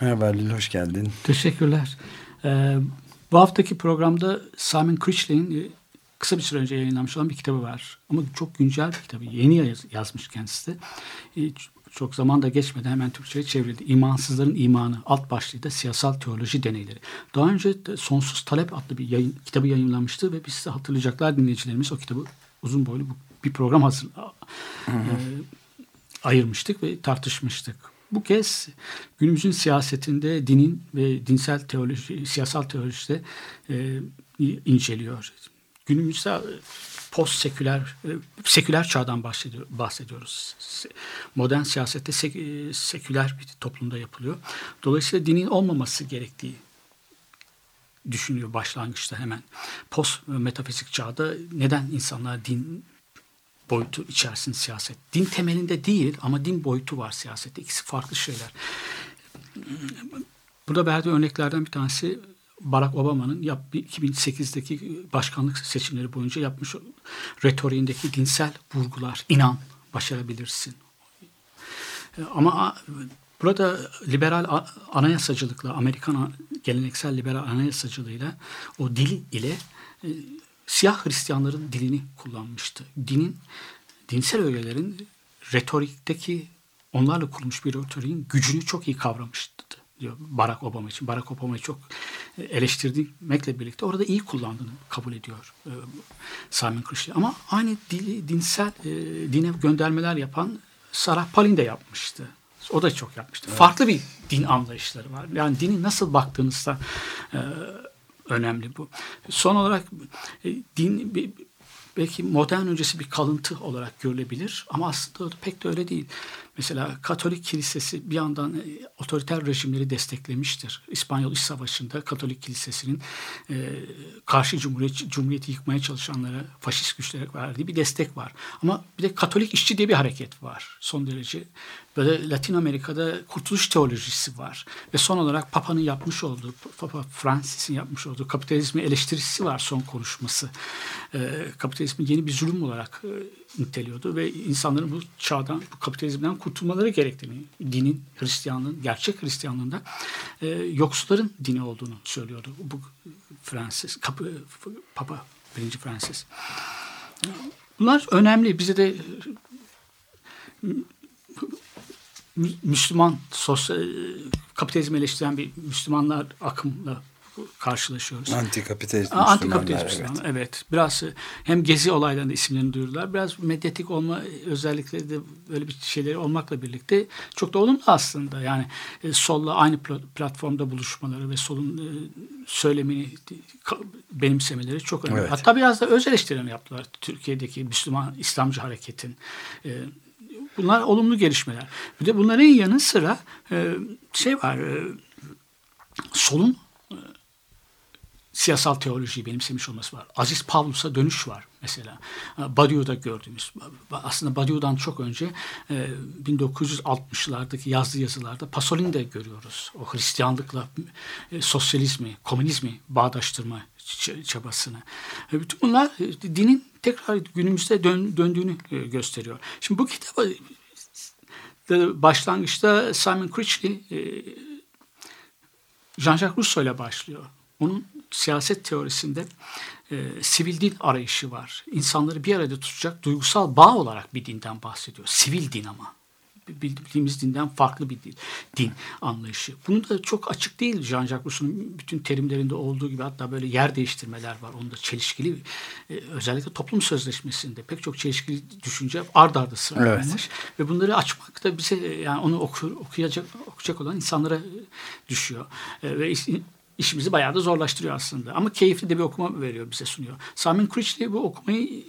Merhaba Halil, hoş geldin. Teşekkürler. Ee, bu haftaki programda Simon Critchley'in e, kısa bir süre önce yayınlanmış olan bir kitabı var. Ama çok güncel bir kitabı. Yeni yaz- yazmış kendisi de. Ee, ç- çok zaman da geçmeden hemen Türkçe'ye çevrildi. İmansızların imanı. Alt başlığı da siyasal teoloji deneyleri. Daha önce de Sonsuz Talep adlı bir yayın, kitabı yayınlanmıştı ve biz size hatırlayacaklar dinleyicilerimiz o kitabı uzun boylu bir program hazır, e, ayırmıştık ve tartışmıştık. Bu kez günümüzün siyasetinde dinin ve dinsel teoloji, siyasal teolojide e, inceliyor. Günümüzde post seküler e, seküler çağdan bahsediyor, bahsediyoruz. Se- Modern siyasette e, seküler bir toplumda yapılıyor. Dolayısıyla dinin olmaması gerektiği düşünüyor başlangıçta hemen. Post metafizik çağda neden insanlar din boyutu içersin siyaset. Din temelinde değil ama din boyutu var siyasette. İkisi farklı şeyler. Burada verdiği örneklerden bir tanesi Barack Obama'nın yap- 2008'deki başkanlık seçimleri boyunca yapmış retoriğindeki dinsel vurgular. İnan, başarabilirsin. Ama burada liberal anayasacılıkla, Amerikan geleneksel liberal anayasacılığıyla o dil ile e, siyah Hristiyanların dilini kullanmıştı. Dinin, dinsel öğelerin retorikteki onlarla kurulmuş bir retoriğin gücünü çok iyi kavramıştı diyor Barack Obama için. Barack Obama'yı çok eleştirmekle birlikte orada iyi kullandığını kabul ediyor e, Simon Critchley. Ama aynı dili, dinsel e, dine göndermeler yapan Sarah Palin de yapmıştı. O da çok yapmıştı. Farklı bir din anlayışları var. Yani dini nasıl baktığınızda e, önemli bu. Son olarak e, din belki modern öncesi bir kalıntı olarak görülebilir ama aslında pek de öyle değil. Mesela Katolik Kilisesi bir yandan e, otoriter rejimleri desteklemiştir. İspanyol İç Savaşı'nda Katolik Kilisesi'nin e, karşı cumhuriyet, cumhuriyeti yıkmaya çalışanlara faşist güçlere verdiği bir destek var. Ama bir de Katolik işçi diye bir hareket var son derece. Böyle Latin Amerika'da kurtuluş teolojisi var. Ve son olarak Papa'nın yapmış olduğu, Papa Francis'in yapmış olduğu kapitalizmi eleştirisi var son konuşması. Ee, kapitalizmi yeni bir zulüm olarak e, niteliyordu ve insanların bu çağdan, bu kapitalizmden kurtulmaları gerektiğini, dinin, Hristiyanlığın, gerçek Hristiyanlığında e, yoksulların dini olduğunu söylüyordu. Bu Francis, kapı, Papa 1. Francis. Bunlar önemli. Bize de Mü- Müslüman sosyal kapitalizmi eleştiren bir Müslümanlar akımla karşılaşıyoruz. Antikapitalist Müslümanlar. Antikapitalist evet. Evet. Biraz e, hem gezi olaylarında isimlerini duyurdular. Biraz medyatik olma özellikleri de böyle bir şeyleri olmakla birlikte çok da olumlu aslında. Yani e, solla aynı pl- platformda buluşmaları ve solun e, söylemini benimsemeleri çok önemli. Evet. Hatta biraz da öz eleştirilerini yaptılar Türkiye'deki Müslüman İslamcı hareketin. E, bunlar olumlu gelişmeler. Bir de bunların yanı sıra e, şey var e, solun siyasal teolojiyi benimsemiş olması var. Aziz Pavlus'a dönüş var mesela. Badiou'da gördüğümüz. Aslında Badiou'dan çok önce e, 1960'lardaki yazdığı yazılarda Pasolini de görüyoruz. O Hristiyanlıkla e, sosyalizmi, komünizmi bağdaştırma çabasını. E, bütün bunlar e, dinin tekrar günümüzde dön- döndüğünü e, gösteriyor. Şimdi bu kitabı e, başlangıçta Simon Critchley e, Jean-Jacques Rousseau ile başlıyor. Onun siyaset teorisinde e, sivil din arayışı var. İnsanları bir arada tutacak duygusal bağ olarak bir dinden bahsediyor. Sivil din ama. Bildiğimiz dinden farklı bir din, din anlayışı. Bunu da çok açık değil Jean-Jacques Rousseau'nun bütün terimlerinde olduğu gibi hatta böyle yer değiştirmeler var. Onda çelişkili e, özellikle toplum sözleşmesinde pek çok çelişkili düşünce ard arda sıralanmış. Ve bunları açmak da bize e, yani onu oku, okuyacak okuyacak olan insanlara e, düşüyor. Ve işimizi bayağı da zorlaştırıyor aslında. Ama keyifli de bir okuma veriyor bize sunuyor. Simon Critchley bu okumayı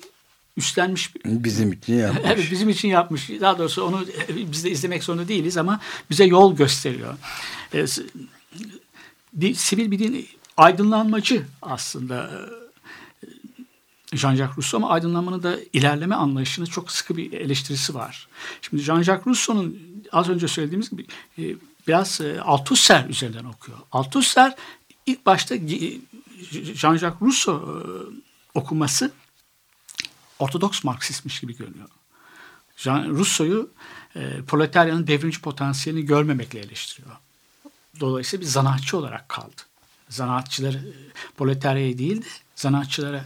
üstlenmiş Bizim için yapmış. Evet bizim için yapmış. Daha doğrusu onu biz de izlemek zorunda değiliz ama bize yol gösteriyor. E, bir sivil bir din aydınlanmacı aslında e, Jean-Jacques Rousseau ama aydınlanmanın da ilerleme anlayışına çok sıkı bir eleştirisi var. Şimdi Jean-Jacques Rousseau'nun az önce söylediğimiz gibi e, biraz e, Althusser üzerinden okuyor. Althusser ilk başta e, Jean-Jacques Rousseau e, okuması Ortodoks Marksistmiş gibi görünüyor. Jean Rousseau'yu e, proletaryanın devrimci potansiyelini görmemekle eleştiriyor. Dolayısıyla bir zanaatçı olarak kaldı. Zanaatçılar e, proletaryayı değil de zanaatçılara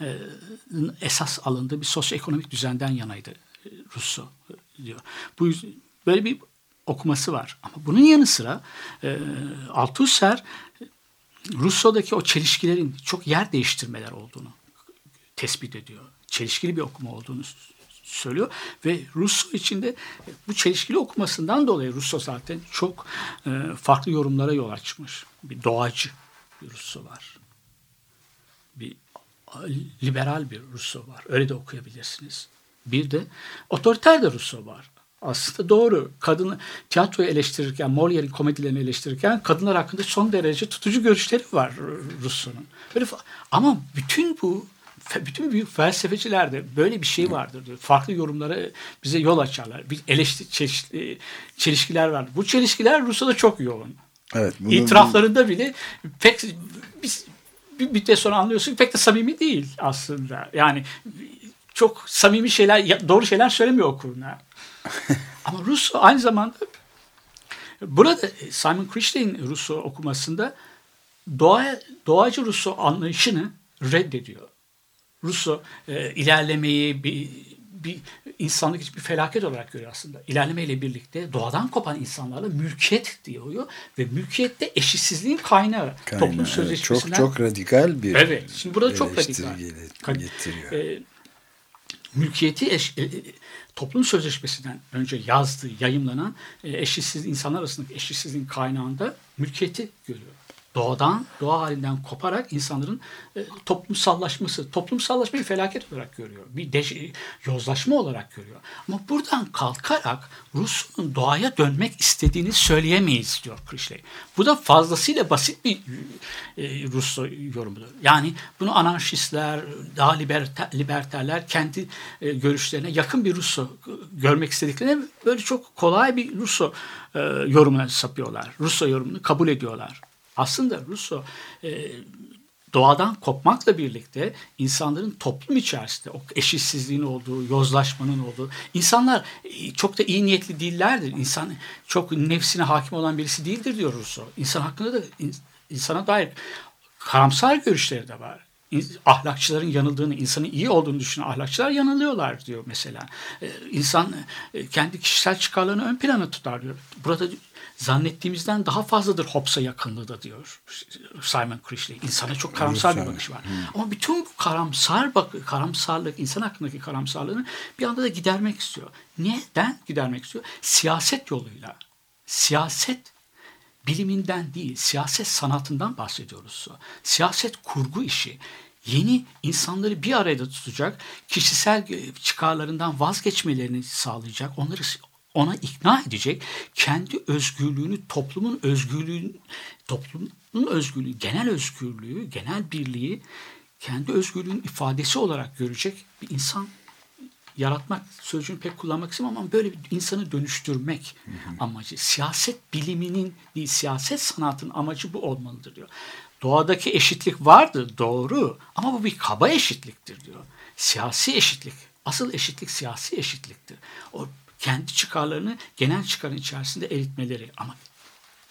e, esas alındığı bir sosyoekonomik düzenden yanaydı Rousseau diyor. Bu böyle bir okuması var. Ama bunun yanı sıra e, Althusser Rousseau'daki o çelişkilerin çok yer değiştirmeler olduğunu tespit ediyor. Çelişkili bir okuma olduğunu söylüyor ve Rousseau içinde bu çelişkili okumasından dolayı Rousseau zaten çok e, farklı yorumlara yol açmış. Bir doğacı bir Rousseau var. Bir liberal bir Rousseau var. Öyle de okuyabilirsiniz. Bir de otoriter de Rousseau var. Aslında doğru. Kadını tiyatroyu eleştirirken, Molière'in komedilerini eleştirirken kadınlar hakkında son derece tutucu görüşleri var Rousseau'nun. Böyle ama bütün bu bütün büyük felsefecilerde böyle bir şey vardır diyor. Farklı yorumlara bize yol açarlar. Bir eleşti, çeşitli çelişkiler var. Bu çelişkiler Rousseau'da çok yoğun. Evet. bunu- İtiraflarında bile pek biz bir müddet sonra anlıyorsun ki pek de samimi değil aslında. Yani çok samimi şeyler, doğru şeyler söylemiyor okuruna. Ama Rousseau aynı zamanda burada Simon Christie'nin Rousseau okumasında doğa, doğacı Rousseau anlayışını reddediyor. Rousseau e, ilerlemeyi bir, bir insanlık için bir felaket olarak görüyor aslında. İlerlemeyle birlikte doğadan kopan insanlarla mülkiyet diyor ve mülkiyette eşitsizliğin kaynağı. Kaynağı, toplum sözleşmesinden. Çok çok radikal bir Evet. Şimdi burada çok radikal. getiriyor. e, mülkiyeti eş, e, e, toplum sözleşmesinden önce yazdığı, yayımlanan e, eşitsiz insanlar arasındaki eşitsizliğin kaynağında mülkiyeti görüyor. Doğadan, doğa halinden koparak insanların e, toplumsallaşması, toplumsallaşmayı felaket olarak görüyor. Bir deş- yozlaşma olarak görüyor. Ama buradan kalkarak Rus'un doğaya dönmek istediğini söyleyemeyiz diyor Krishley. Bu da fazlasıyla basit bir e, Rus yorumudur. Yani bunu anarşistler, daha liberter, liberterler kendi e, görüşlerine yakın bir Russo görmek istediklerine böyle çok kolay bir Russo e, yorumuna sapıyorlar. Russo yorumunu kabul ediyorlar. Aslında Russo e, doğadan kopmakla birlikte insanların toplum içerisinde o eşitsizliğin olduğu, yozlaşmanın olduğu, insanlar e, çok da iyi niyetli değillerdir. İnsan çok nefsine hakim olan birisi değildir diyor Rousseau. İnsan hakkında da in- insana dair karamsar görüşleri de var. Ahlakçıların yanıldığını, insanın iyi olduğunu düşünen ahlakçılar yanılıyorlar diyor mesela. Ee, İnsan e, kendi kişisel çıkarlarını ön plana tutar diyor. Burada zannettiğimizden daha fazladır Hobbes'a yakınlığı da diyor Simon Krishley. İnsana çok karamsar bir bakış var. Ama bütün bu karamsar bak karamsarlık, insan hakkındaki karamsarlığını bir anda da gidermek istiyor. Neden gidermek istiyor? Siyaset yoluyla. Siyaset biliminden değil, siyaset sanatından bahsediyoruz. Siyaset kurgu işi. Yeni insanları bir arada tutacak, kişisel e, çıkarlarından vazgeçmelerini sağlayacak, onları ona ikna edecek, kendi özgürlüğünü, toplumun özgürlüğünü, toplumun özgürlüğü, genel özgürlüğü, genel birliği kendi özgürlüğün ifadesi olarak görecek bir insan yaratmak sözcüğünü pek kullanmak istemem ama böyle bir insanı dönüştürmek amacı. Siyaset biliminin değil, siyaset sanatının amacı bu olmalıdır diyor. Doğadaki eşitlik vardır doğru ama bu bir kaba eşitliktir diyor. Siyasi eşitlik, asıl eşitlik siyasi eşitliktir. O kendi çıkarlarını genel çıkarın içerisinde eritmeleri ama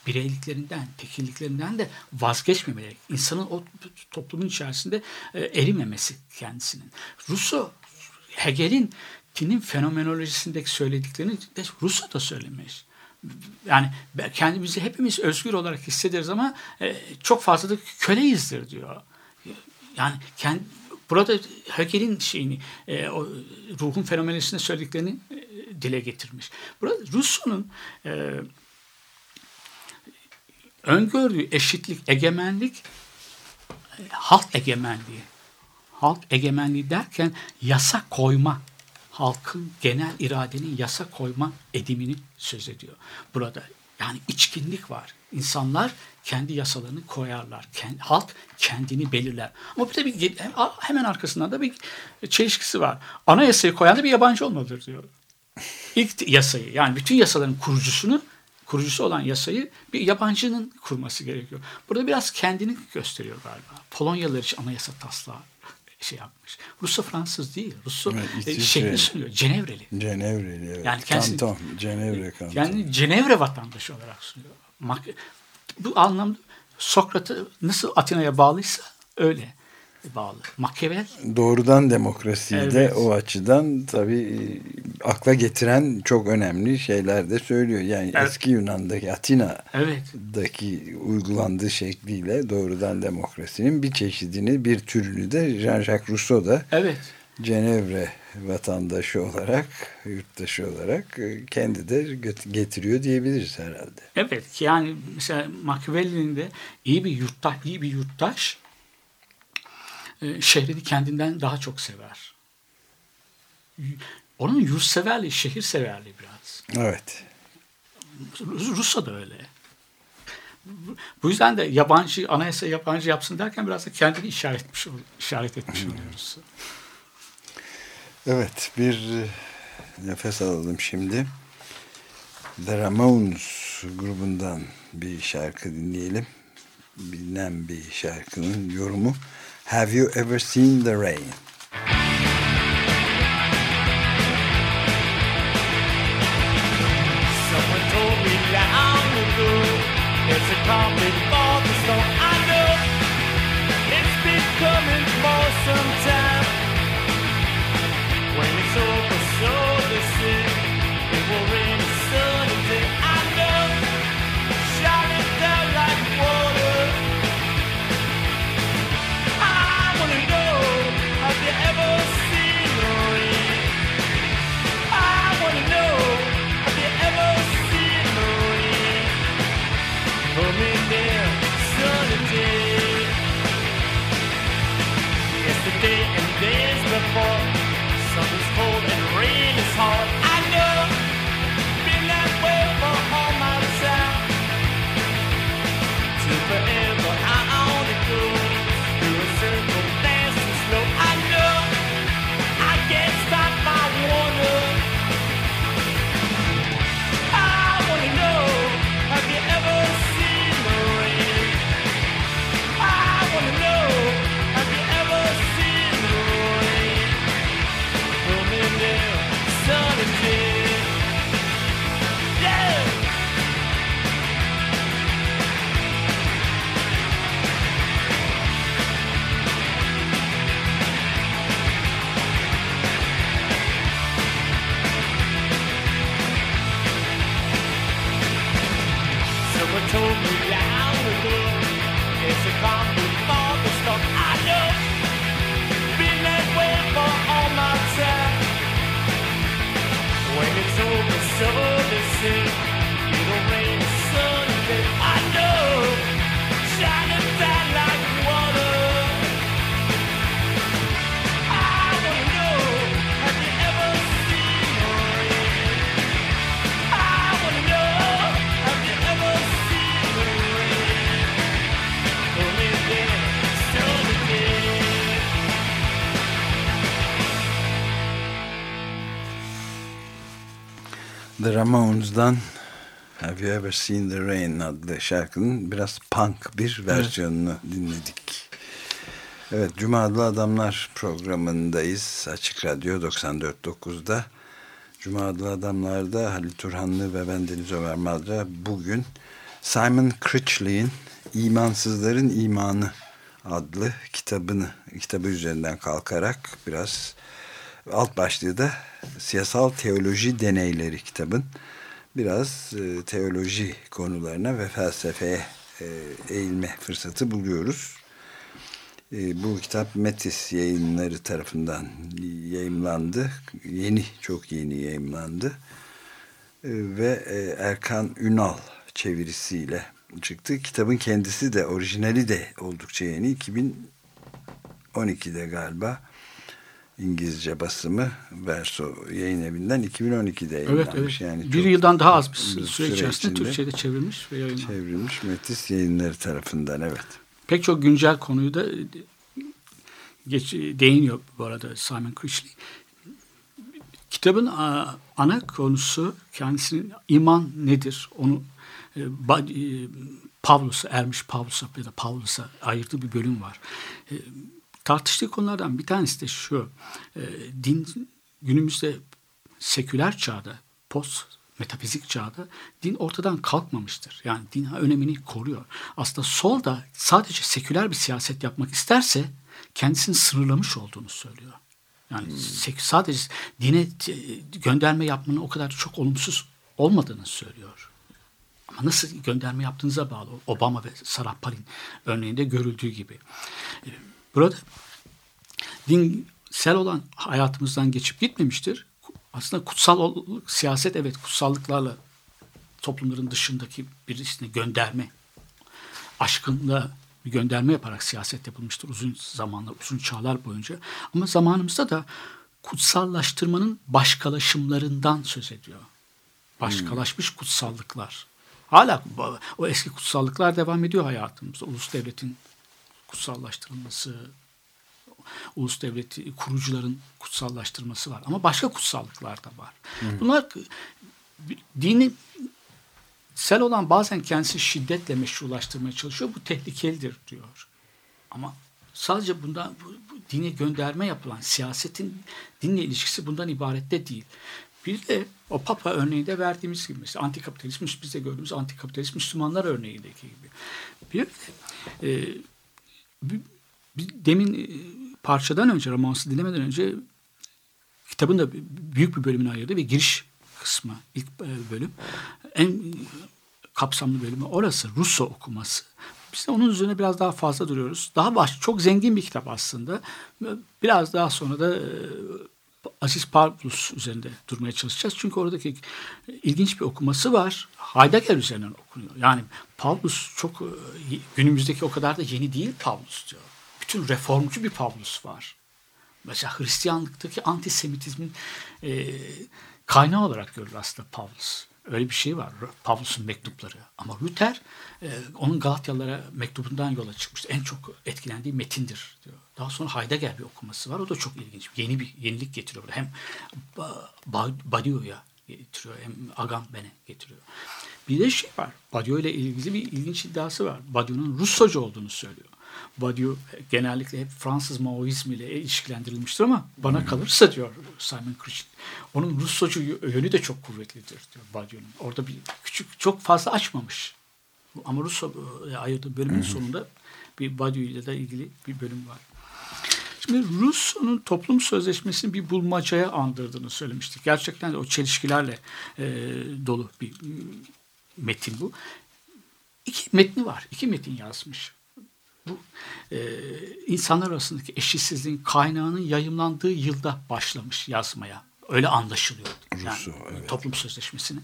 bireyliklerinden, tekilliklerinden de vazgeçmemeleri, insanın o toplumun içerisinde e, erimemesi kendisinin. Rousseau, Hegel'in Tin'in fenomenolojisindeki söylediklerini de Rousseau da söylemiş. Yani kendimizi hepimiz özgür olarak hissederiz ama e, çok fazla da köleyizdir diyor. Yani kendi, burada Hegel'in şeyini, e, o ruhun fenomenolojisinde söylediklerini dile getirmiş. Burada Rousseau'nun e, öngördüğü eşitlik, egemenlik halk egemenliği. Halk egemenliği derken yasa koyma, halkın genel iradenin yasa koyma edimini söz ediyor burada. Yani içkinlik var. İnsanlar kendi yasalarını koyarlar. Kendi, halk kendini belirler. Ama bir de bir, hemen arkasından da bir çelişkisi var. Anayasayı koyan da bir yabancı olmalıdır diyor. İlk yasayı yani bütün yasaların kurucusunu kurucusu olan yasayı bir yabancının kurması gerekiyor. Burada biraz kendini gösteriyor galiba. Polonyalılar için anayasa taslağı şey yapmış. Rusya Fransız değil. Rusya Evet, e, şehri sunuyor. Cenevreli. Cenevreli. Evet. Yani kendisi- Kanton. Cenevre kanton. Yani Cenevre vatandaşı olarak sunuyor. Bu anlamda Sokrat'ı nasıl Atina'ya bağlıysa öyle bağlı. Machiavelli Doğrudan demokrasiyi de Evet. o açıdan tabii e, akla getiren çok önemli şeyler de söylüyor. Yani Evet. eski Yunan'daki Atina'daki evet uygulandığı şekliyle doğrudan demokrasinin bir çeşidini, bir türünü de Jean-Jacques Rousseau da evet Cenevre vatandaşı olarak, yurttaşı olarak e, kendi de getiriyor diyebiliriz herhalde. Evet yani mesela Machiavelli'nin de iyi bir yurttaş, iyi bir yurttaş e, şehrini kendinden daha çok sever. Onun yurtseverliği, şehir severliği biraz. Evet. Rus- Rusya da öyle. Bu- yüzden de yabancı, anayasa yabancı yapsın derken biraz da kendini işaret etmiş, işaret etmiş oluyoruz. Evet, bir e, nefes alalım şimdi. The Ramones grubundan bir şarkı dinleyelim. Bilinen bir şarkının yorumu. Have you ever seen the rain? Someone told me a for Ramones'dan Have You Ever Seen the Rain adlı şarkının biraz punk bir versiyonunu dinledik. Evet, Cuma Adlı Adamlar programındayız. Açık Radyo 94.9'da. Cuma Adlı Adamlar'da Halil Turhanlı ve ben Deniz Ömer Madra bugün Simon Critchley'in İmansızların İmanı adlı kitabını, kitabı üzerinden kalkarak biraz alt başlığı da siyasal teoloji deneyleri kitabın biraz e, teoloji konularına ve felsefeye e, eğilme fırsatı buluyoruz. E, bu kitap Metis yayınları tarafından yayımlandı. Yeni, çok yeni yayımlandı. Ve Erkan Ünal çevirisiyle çıktı. Kitabın kendisi de, orijinali de oldukça yeni. 2012'de galiba İngilizce basımı Verso yayın evinden 2012'de yayınlanmış. Evet evet. Yani bir yıldan daha az bir bir süre, içerisinde Türkçe'de çevrilmiş ve yayınlanmış. çevrilmiş Metis yayınları tarafından evet. Pek çok güncel konuyu da e, geç, değiniyor bu arada Simon Critchley. Kitabın ana konusu kendisinin iman nedir? Onu e, e, Pavlus'a, ermiş Pavlus'a ya da Pavlus'a ayırdığı bir bölüm var. E, tartıştığı konulardan bir tanesi de şu. E, din günümüzde seküler çağda, post metafizik çağda din ortadan kalkmamıştır. Yani din önemini koruyor. Aslında sol da sadece seküler bir siyaset yapmak isterse kendisini sınırlamış olduğunu söylüyor. Yani sek- sadece dine t- gönderme yapmanın o kadar çok olumsuz olmadığını söylüyor. Ama nasıl gönderme yaptığınıza bağlı. Obama ve Sarah Palin örneğinde görüldüğü gibi. Burada dinsel olan hayatımızdan geçip gitmemiştir. Aslında kutsal siyaset evet kutsallıklarla toplumların dışındaki birisine gönderme aşkınla bir gönderme yaparak siyaset yapılmıştır uzun zamanlar, uzun çağlar boyunca. Ama zamanımızda da kutsallaştırmanın başkalaşımlarından söz ediyor. Başkalaşmış kutsallıklar. Hala o eski kutsallıklar devam ediyor hayatımızda. Ulus devletin kutsallaştırılması, ulus devleti kurucuların kutsallaştırması var. Ama başka kutsallıklar da var. Bunlar dini sel olan bazen kendisi şiddetle meşrulaştırmaya çalışıyor. Bu tehlikelidir diyor. Ama sadece bundan bu, bu dine gönderme yapılan siyasetin dinle ilişkisi bundan ibaret de değil. Bir de o Papa örneğinde verdiğimiz gibi mesela antikapitalist, bizde gördüğümüz antikapitalist Müslümanlar örneğindeki gibi. Bir de e, demin e, parçadan önce, romansı dinlemeden önce kitabın da büyük bir bölümünü ayırdı ve giriş kısmı, ilk e, bölüm. En kapsamlı bölümü orası, Russo okuması. Biz de onun üzerine biraz daha fazla duruyoruz. Daha baş, çok zengin bir kitap aslında. Biraz daha sonra da e, Aziz Pavlus üzerinde durmaya çalışacağız. Çünkü oradaki ilginç bir okuması var. Heidegger üzerinden okunuyor. Yani Pavlus çok e, günümüzdeki o kadar da yeni değil Pavlus diyor. Bütün reformcu bir Pavlus var. Mesela Hristiyanlıktaki antisemitizmin e, kaynağı olarak görülür aslında Pavlus. Öyle bir şey var. Pavlus'un mektupları. Ama Luther e, onun Galatyalılara mektubundan yola çıkmıştı. En çok etkilendiği metindir diyor. Daha sonra Heidegger bir okuması var. O da çok ilginç. Yeni bir yenilik getiriyor. burada. Hem Ba- Ba- Badiou'ya getiriyor hem Agamben'e getiriyor. Bir de şey var. Badiou ile ilgili bir ilginç iddiası var. Badiou'nun Russocu olduğunu söylüyor. Badiou genellikle hep Fransız Maoizmi ile ilişkilendirilmiştir ama bana kalırsa diyor Simon Critchley, onun Russocu yönü de çok kuvvetlidir diyor Badiou'nun. Orada bir küçük, çok fazla açmamış. Ama Russo'ya ayırdığı bölümün sonunda bir Badiou ile de ilgili bir bölüm var. Şimdi Russo'nun toplum sözleşmesini bir bulmacaya andırdığını söylemiştik. Gerçekten de o çelişkilerle e, dolu bir e, metin bu. İki metni var. İki metin yazmış. Bu e, insanlar arasındaki eşitsizliğin kaynağının yayımlandığı yılda başlamış yazmaya. Öyle anlaşılıyor. Yani, evet. Toplum Sözleşmesi'ni.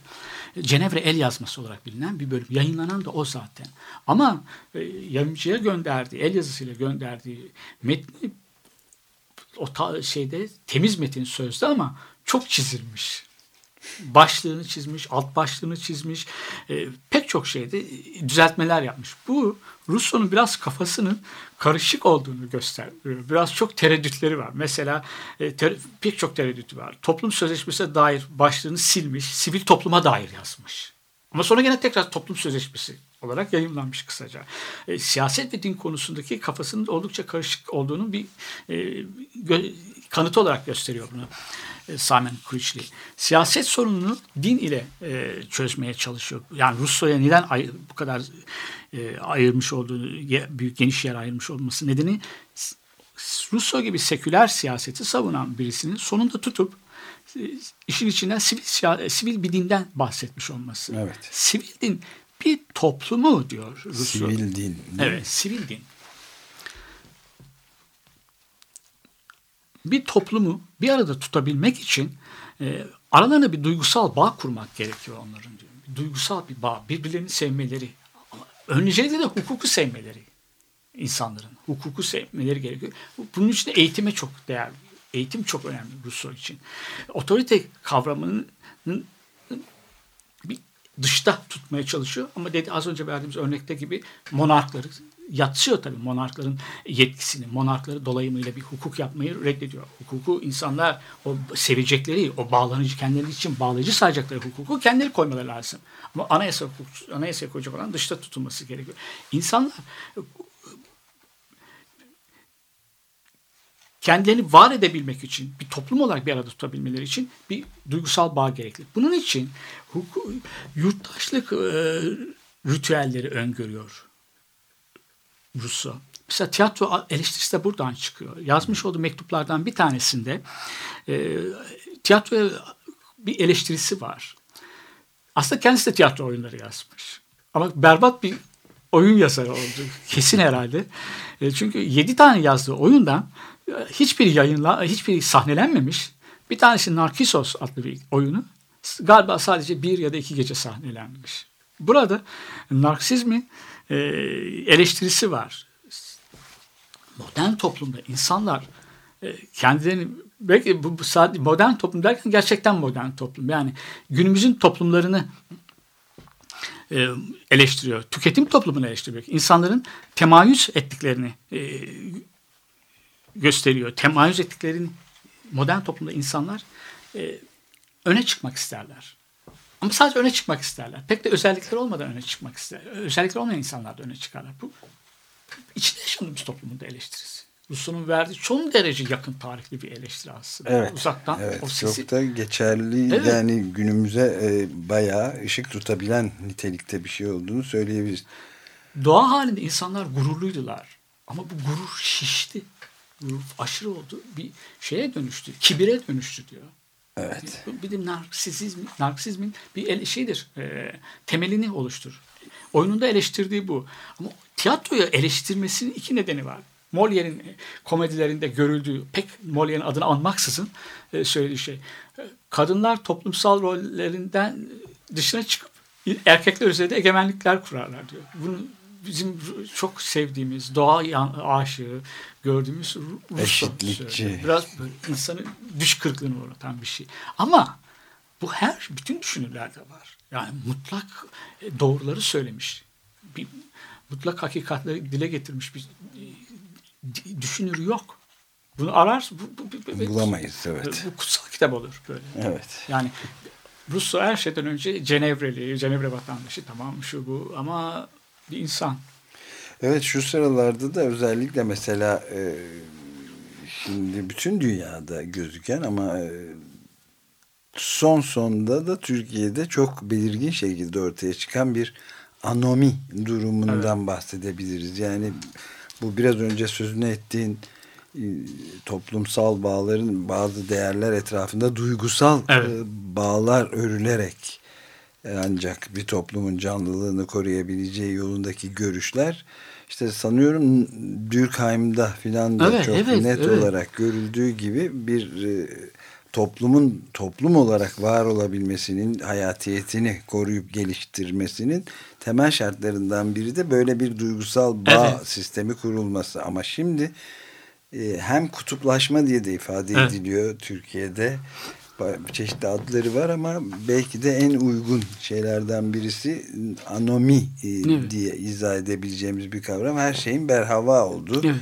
Cenevre el yazması olarak bilinen bir bölüm. Yayınlanan da o zaten. Ama e, yayıncıya gönderdiği, el yazısıyla gönderdiği metni o ta- şeyde temiz metin sözde ama çok çizilmiş. Başlığını çizmiş, alt başlığını çizmiş. e, pek çok şeyde düzeltmeler yapmış. Bu Russo'nun biraz kafasının karışık olduğunu gösteriyor. Biraz çok tereddütleri var. Mesela e, ter- pek çok tereddütü var. Toplum sözleşmesine dair başlığını silmiş, sivil topluma dair yazmış. Ama sonra gene tekrar toplum sözleşmesi olarak yayınlanmış kısaca. E, siyaset ve din konusundaki kafasının oldukça karışık olduğunu bir e, kanıtı olarak gösteriyor bunu e, Simon Critchley. Siyaset sorununu din ile e, çözmeye çalışıyor. Yani Russo'ya neden ay- bu kadar e, ayırmış olduğunu, ye- büyük geniş yer ayırmış olması nedeni Russo gibi seküler siyaseti savunan birisinin sonunda tutup e, işin içinden sivil, siya- sivil bir dinden bahsetmiş olması. Evet. Sivil din bir toplumu diyor Russo. Sivil din. Evet, sivil din. Bir toplumu bir arada tutabilmek için e, aralarında bir duygusal bağ kurmak gerekiyor onların diyor. Bir duygusal bir bağ, birbirlerini sevmeleri, öncelikle de hukuku sevmeleri insanların. Hukuku sevmeleri gerekiyor. Bunun için de eğitime çok değer Eğitim çok önemli Rousseau için. Otorite kavramının bir dışta tutmaya çalışıyor ama dedi az önce verdiğimiz örnekte gibi monarkları yatsıyor tabii monarkların yetkisini. Monarkları dolayımıyla bir hukuk yapmayı reddediyor. Hukuku insanlar o sevecekleri, o bağlanıcı kendileri için bağlayıcı sayacakları hukuku kendileri koymaları lazım. Ama anayasa anayasa koyacak olan dışta tutulması gerekiyor. İnsanlar kendilerini var edebilmek için, bir toplum olarak bir arada tutabilmeleri için bir duygusal bağ gerekli. Bunun için hukuk, yurttaşlık e, ritüelleri öngörüyor Rousseau. Mesela tiyatro eleştirisi de buradan çıkıyor. Yazmış olduğu mektuplardan bir tanesinde e, tiyatroya bir eleştirisi var. Aslında kendisi de tiyatro oyunları yazmış. Ama berbat bir oyun yazarı oldu. Kesin herhalde. E, çünkü yedi tane yazdığı oyundan e, hiçbir yayınla, hiçbir sahnelenmemiş. Bir tanesi Narkisos adlı bir oyunu. Galiba sadece bir ya da iki gece sahnelenmiş. Burada Narksizmi e, eleştirisi var. Modern toplumda insanlar e, kendilerini belki bu, sadece modern toplum derken gerçekten modern toplum. Yani günümüzün toplumlarını e, eleştiriyor. Tüketim toplumunu eleştiriyor. İnsanların temayüz ettiklerini gösteriyor. Temayüz ettiklerini modern toplumda insanlar öne çıkmak isterler. Ama sadece öne çıkmak isterler. Pek de özellikleri olmadan öne çıkmak isterler. Özellikleri olmayan insanlar da öne çıkarlar. Bu içinde yaşadığımız toplumun da eleştirisi. Rousseau'nun verdiği çok derece yakın tarihli bir eleştiri aslında. Evet, Uzaktan evet, o sesi... Çok da geçerli evet. yani günümüze e, bayağı ışık tutabilen nitelikte bir şey olduğunu söyleyebiliriz. Doğa halinde insanlar gururluydular. Ama bu gurur şişti. Gurur aşırı oldu. Bir şeye dönüştü. Kibire dönüştü diyor. Evet. Bir de narsizm, narsizmin bir el, şeydir, e, temelini oluşturur. Oyununda eleştirdiği bu. Ama tiyatroyu eleştirmesinin iki nedeni var. Molière'in e, komedilerinde görüldüğü, pek Molière'in adını anmaksızın e, söylediği şey. E, kadınlar toplumsal rollerinden dışına çıkıp erkekler üzerinde egemenlikler kurarlar diyor. Bunu bizim çok sevdiğimiz, doğa aşığı gördüğümüz Rusya. Eşitlikçi. Biraz insanı düş kırıklığına uğratan bir şey. Ama bu her bütün düşünürlerde var. Yani mutlak e, doğruları söylemiş. Bir mutlak hakikatleri dile getirmiş bir e, düşünür yok. Bunu arar bu, bu, bu, bulamayız evet. Bu kutsal kitap olur böyle. Evet. Yani Rusya her şeyden önce Cenevreli, Cenevre vatandaşı tamam şu bu ama bir insan. Evet şu sıralarda da özellikle mesela e, şimdi bütün dünyada gözüken ama e, son sonda da Türkiye'de çok belirgin şekilde ortaya çıkan bir anomi durumundan evet. bahsedebiliriz. Yani bu biraz önce sözünü ettiğin e, toplumsal bağların bazı değerler etrafında duygusal evet. E, bağlar örülerek ancak bir toplumun canlılığını koruyabileceği yolundaki görüşler işte sanıyorum Durkheim'da filan da evet, çok evet, net evet. olarak görüldüğü gibi bir e, toplumun toplum olarak var olabilmesinin hayatiyetini koruyup geliştirmesinin temel şartlarından biri de böyle bir duygusal bağ evet. sistemi kurulması ama şimdi e, hem kutuplaşma diye de ifade evet. ediliyor Türkiye'de çeşitli adları var ama belki de en uygun şeylerden birisi anomi e, evet. diye izah edebileceğimiz bir kavram. Her şeyin berhava olduğu. Evet.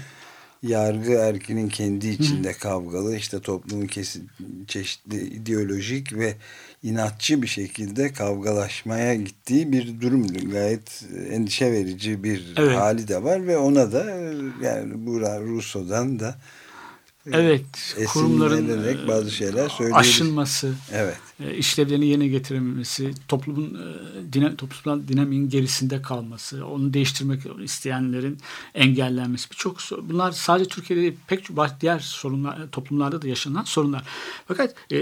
Yargı erkinin kendi içinde Hı. kavgalı işte toplumun kesin, çeşitli ideolojik ve inatçı bir şekilde kavgalaşmaya gittiği bir durum. Gayet endişe verici bir evet. hali de var ve ona da yani bu Rousseau'dan da Evet, kurumların bazı şeyler aşınması, evet. E, işlevlerini yerine getirememesi, toplumun e, dinam, toplumsal dinamiğin gerisinde kalması, onu değiştirmek isteyenlerin engellenmesi birçok bunlar sadece Türkiye'de değil pek çok diğer sorunlar toplumlarda da yaşanan sorunlar. Fakat e,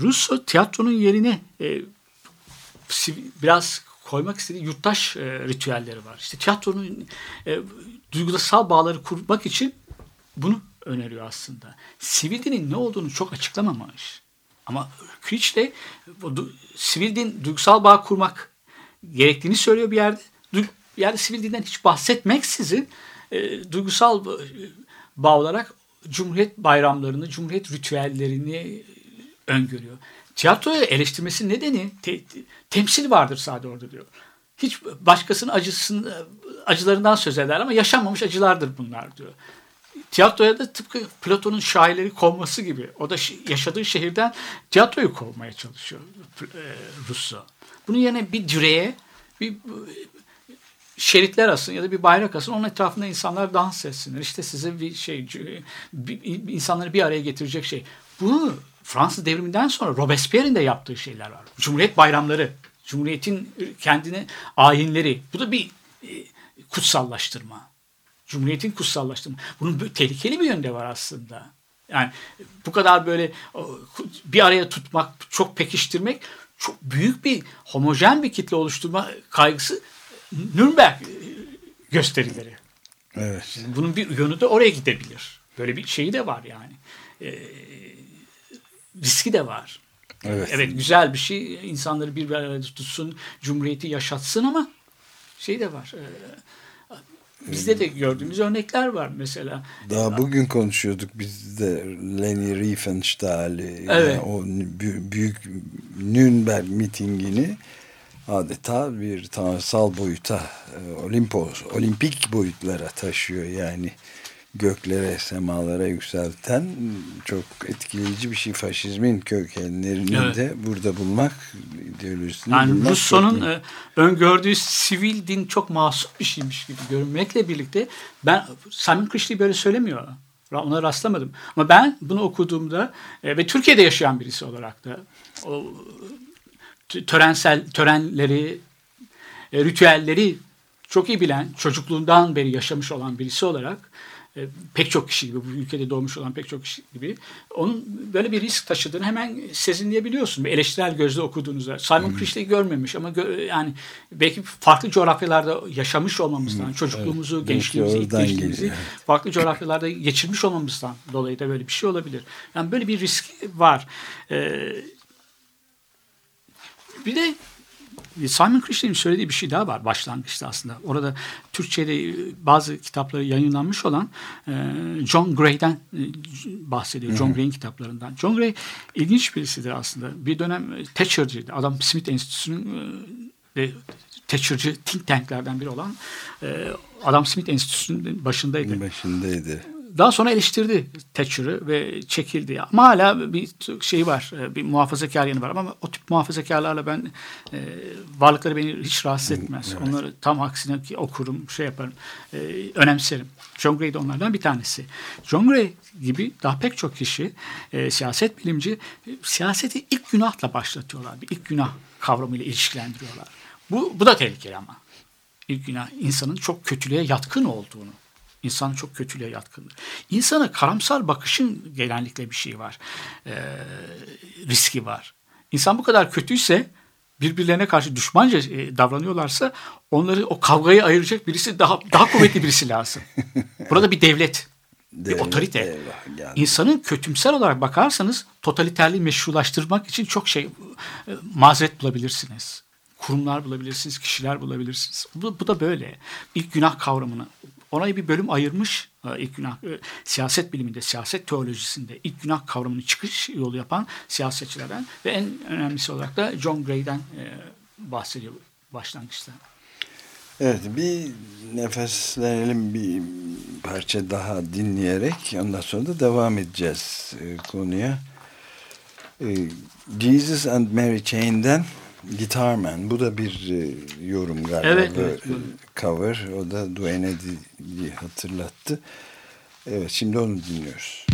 Russo tiyatronun yerine e, biraz koymak istediği yurttaş e, ritüelleri var. İşte tiyatronun e, duygusal bağları kurmak için bunu öneriyor aslında. Sivil dinin ne olduğunu çok açıklamamış. Ama Kürç de sivil din duygusal bağ kurmak gerektiğini söylüyor bir yerde. Bir yerde sivil hiç bahsetmeksizin e, duygusal bağ olarak Cumhuriyet bayramlarını, Cumhuriyet ritüellerini öngörüyor. Tiyatroya eleştirmesi nedeni te, temsil vardır sadece orada diyor. Hiç başkasının acısını, acılarından söz eder ama yaşanmamış acılardır bunlar diyor. Tiyatroya da tıpkı Platon'un şairleri kovması gibi. O da yaşadığı şehirden tiyatroyu kovmaya çalışıyor e, Russo. Bunun yerine bir direğe bir şeritler asın ya da bir bayrak asın. Onun etrafında insanlar dans etsinler. İşte size bir şey bir, insanları bir araya getirecek şey. Bunu Fransız devriminden sonra Robespierre'in de yaptığı şeyler var. Cumhuriyet bayramları, Cumhuriyet'in kendine ayinleri. Bu da bir e, kutsallaştırma. Cumhuriyet'in kutsallaştırma. Bunun tehlikeli bir yönde var aslında. Yani bu kadar böyle bir araya tutmak, çok pekiştirmek, çok büyük bir homojen bir kitle oluşturma kaygısı Nürnberg gösterileri. Evet. Bunun bir yönü de oraya gidebilir. Böyle bir şeyi de var yani. E, riski de var. Evet. evet güzel bir şey. insanları bir arada tutsun, cumhuriyeti yaşatsın ama şey de var. E, bizde de gördüğümüz örnekler var mesela. Daha bugün konuşuyorduk biz de Leni Riefenstahl'i evet. yani o büyük Nürnberg mitingini adeta bir tanrısal boyuta, e, Olimpos, olimpik boyutlara taşıyor yani göklere, semalara yükselten çok etkileyici bir şey. Faşizmin kökenlerini evet. de burada bulmak, ideolojisini yani bulmak. Russo'nun e, öngördüğü sivil din çok masum bir şeymiş gibi görünmekle birlikte ben Simon Krishley böyle söylemiyor. Ona rastlamadım. Ama ben bunu okuduğumda e, ve Türkiye'de yaşayan birisi olarak da o törensel törenleri, e, ritüelleri çok iyi bilen, çocukluğundan beri yaşamış olan birisi olarak e, pek çok kişi gibi, bu ülkede doğmuş olan pek çok kişi gibi onun böyle bir risk taşıdığını hemen sezinleyebiliyorsun. Bir eleştirel gözle okuduğunuzda. Simon Krishley'i görmemiş ama gö yani belki farklı coğrafyalarda yaşamış olmamızdan, hmm. çocukluğumuzu, evet. gençliğimizi, ilk gençliğimizi geliyor. farklı coğrafyalarda geçirmiş olmamızdan dolayı da böyle bir şey olabilir. Yani böyle bir risk var. Ee, bir de Simon Krishna'nın söylediği bir şey daha var başlangıçta aslında. Orada Türkçe'de e, bazı kitapları yayınlanmış olan e, John Gray'den e, bahsediyor. John Gray'in kitaplarından. John Gray ilginç birisidir aslında. Bir dönem Thatcher'cıydı. Adam Smith Enstitüsü'nün ve Thatcher'cı think tanklerden biri olan Adam Smith Enstitüsü'nün başındaydı. Başındaydı daha sonra eleştirdi Thatcher'ı ve çekildi. Ama hala bir şey var, e, bir muhafazakar yanı var. Ama o tip muhafazakarlarla ben e, varlıkları beni hiç rahatsız etmez. Evet. Onları tam aksine ki okurum, şey yaparım, e, önemserim. John Gray de onlardan bir tanesi. John Gray gibi daha pek çok kişi, e, siyaset bilimci, e, siyaseti ilk günahla başlatıyorlar. Bir ilk günah kavramıyla ilişkilendiriyorlar. Bu, bu da tehlikeli ama. İlk günah insanın çok kötülüğe yatkın olduğunu İnsan çok kötülüğe yatkındır. İnsana karamsar bakışın genellikle bir şey var. E, riski var. İnsan bu kadar kötüyse birbirlerine karşı düşmanca e, davranıyorlarsa onları o kavgayı ayıracak birisi daha daha kuvvetli birisi lazım. Burada bir devlet, devlet bir otorite. İnsanın kötümser olarak bakarsanız totaliterliği meşrulaştırmak için çok şey e, mazeret bulabilirsiniz. Kurumlar bulabilirsiniz, kişiler bulabilirsiniz. Bu, bu da böyle. İlk günah kavramını ona bir bölüm ayırmış e, ilk günah e, siyaset biliminde, siyaset teolojisinde ilk günah kavramını çıkış yolu yapan siyasetçilerden ve en önemlisi olarak da John Gray'den e, bahsediyor başlangıçta. Evet bir nefeslenelim bir parça daha dinleyerek ondan sonra da devam edeceğiz konuya. Jesus and Mary Chain'den Guitarman. Bu da bir e, yorum galiba. Evet, evet. Cover. O da Duane hatırlattı. Evet şimdi onu dinliyoruz.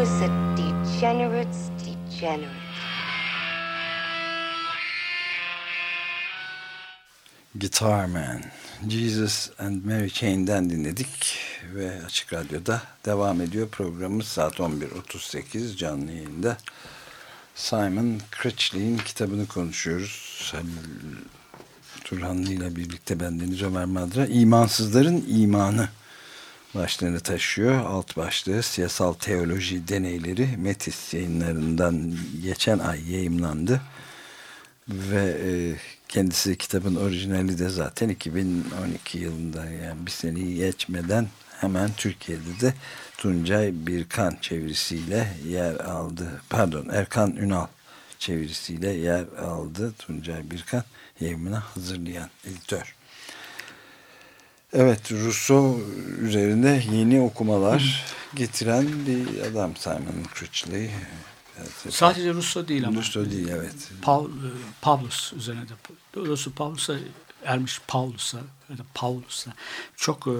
was a degenerate's degenerate. Guitar Man, Jesus and Mary Chain'den dinledik ve Açık Radyo'da devam ediyor programımız saat 11.38 canlı yayında. Simon Critchley'in kitabını konuşuyoruz. Halil Turhanlı ile birlikte bendeniz Ömer Madra. İmansızların imanı başlığını taşıyor. Alt başlığı siyasal teoloji deneyleri Metis yayınlarından geçen ay yayımlandı. Ve e, kendisi kitabın orijinali de zaten 2012 yılında yani bir seneyi geçmeden hemen Türkiye'de de Tuncay Birkan çevirisiyle yer aldı. Pardon Erkan Ünal çevirisiyle yer aldı. Tuncay Birkan yayımına hazırlayan editör. Evet Rousseau üzerinde yeni okumalar getiren bir adam Simon Critchley. Sadece Rousseau değil ama. Rousseau değil evet. Paul, e, Pavlus üzerine de. Doğrusu Pavlus'a ermiş Paulus'a ya da Paulus'a çok e,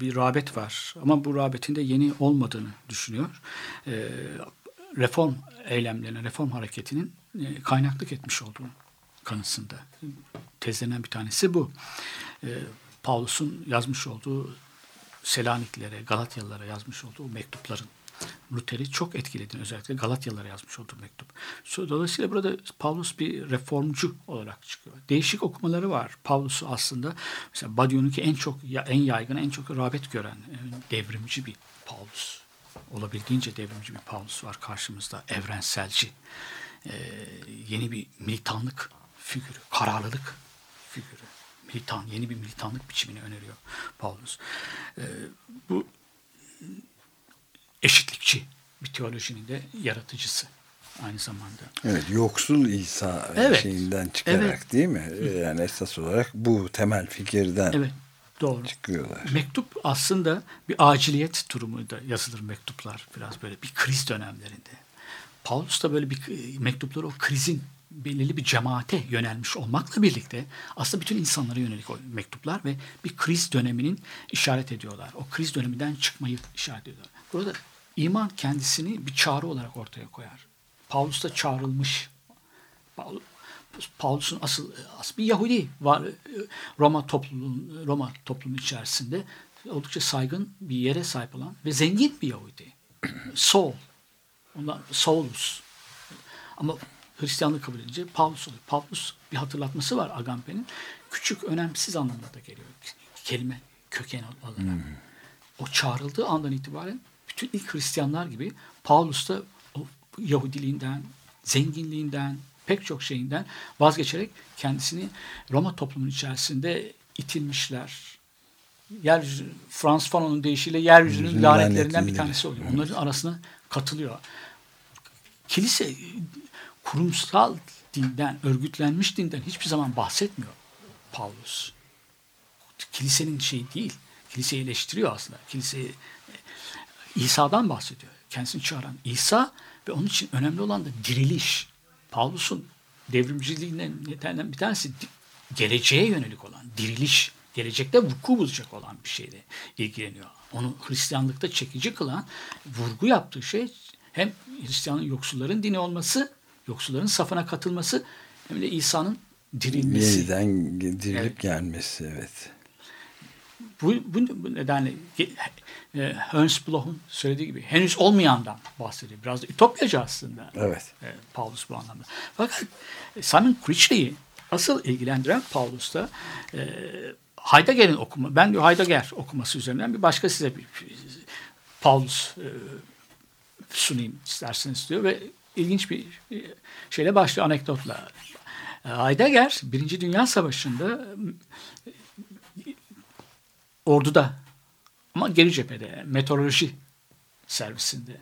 bir rağbet var. Ama bu rağbetin de yeni olmadığını düşünüyor. E, reform eylemlerine, reform hareketinin kaynaklık etmiş olduğunu kanısında. Tezlenen bir tanesi bu. E, Paulus'un yazmış olduğu Selaniklere, Galatyalılara yazmış olduğu mektupların Luther'i çok etkiledi. Özellikle Galatyalılara yazmış olduğu mektup. Dolayısıyla burada Paulus bir reformcu olarak çıkıyor. Değişik okumaları var. Paulus'u aslında mesela Badiou'nunki en çok en yaygın, en çok rağbet gören devrimci bir Paulus. Olabildiğince devrimci bir Paulus var karşımızda. Evrenselci. Ee, yeni bir militanlık figürü, kararlılık figürü. Militan, yeni bir militanlık biçimini öneriyor Paulus. Ee, bu eşitlikçi bir teolojinin de yaratıcısı aynı zamanda. Evet, yoksul İsa evet, şeyinden çıkarak evet. değil mi? Yani esas olarak bu temel fikirden evet, doğru. çıkıyorlar. Mektup aslında bir aciliyet durumu da yazılır mektuplar biraz böyle bir kriz dönemlerinde. Paulus da böyle bir mektupları o krizin belirli bir cemaate yönelmiş olmakla birlikte aslında bütün insanlara yönelik o mektuplar ve bir kriz döneminin işaret ediyorlar. O kriz döneminden çıkmayı işaret ediyorlar. Burada iman kendisini bir çağrı olarak ortaya koyar. Paulus da çağrılmış. Paulus'un asıl, asıl bir Yahudi var Roma toplumunun Roma toplumu içerisinde oldukça saygın bir yere sahip olan ve zengin bir Yahudi. Saul. Ondan Saulus. Ama Hristiyanlık kabul edince Paulus oluyor. Paulus bir hatırlatması var Agamben'in. Küçük, önemsiz anlamına da geliyor. Kelime köken olarak. Hmm. O çağrıldığı andan itibaren bütün ilk Hristiyanlar gibi Paulus da o Yahudiliğinden, zenginliğinden, pek çok şeyinden vazgeçerek kendisini Roma toplumunun içerisinde itilmişler. Yeryüzü, Frans Fanon'un deyişiyle yeryüzünün lanetlerinden bir tanesi oluyor. Onların arasına katılıyor. Kilise kurumsal dinden, örgütlenmiş dinden hiçbir zaman bahsetmiyor Paulus. Kilisenin şeyi değil. Kiliseyi eleştiriyor aslında. Kiliseyi İsa'dan bahsediyor. Kendisini çağıran İsa ve onun için önemli olan da diriliş. Paulus'un devrimciliğinden bir tanesi geleceğe yönelik olan diriliş. Gelecekte vuku bulacak olan bir şeyle ilgileniyor. Onu Hristiyanlıkta çekici kılan vurgu yaptığı şey hem Hristiyanın yoksulların dini olması, yoksulların safına katılması hem de İsa'nın dirilmesi. Yeniden dirilip evet. gelmesi evet. Bu, bu, bu nedenle e, Ernst Bloch'un söylediği gibi henüz olmayandan bahsediyor. Biraz da ütopyacı aslında. Evet. E, Paulus bu anlamda. Fakat Simon Critchley'i asıl ilgilendiren Paulus'ta e, Heidegger'in okuma, ben diyor Heidegger okuması üzerinden bir başka size bir Paulus e, sunayım isterseniz diyor ve ilginç bir şeyle başlıyor anekdotla. E, Heidegger Birinci Dünya Savaşı'nda orduda ama geri cephede meteoroloji servisinde.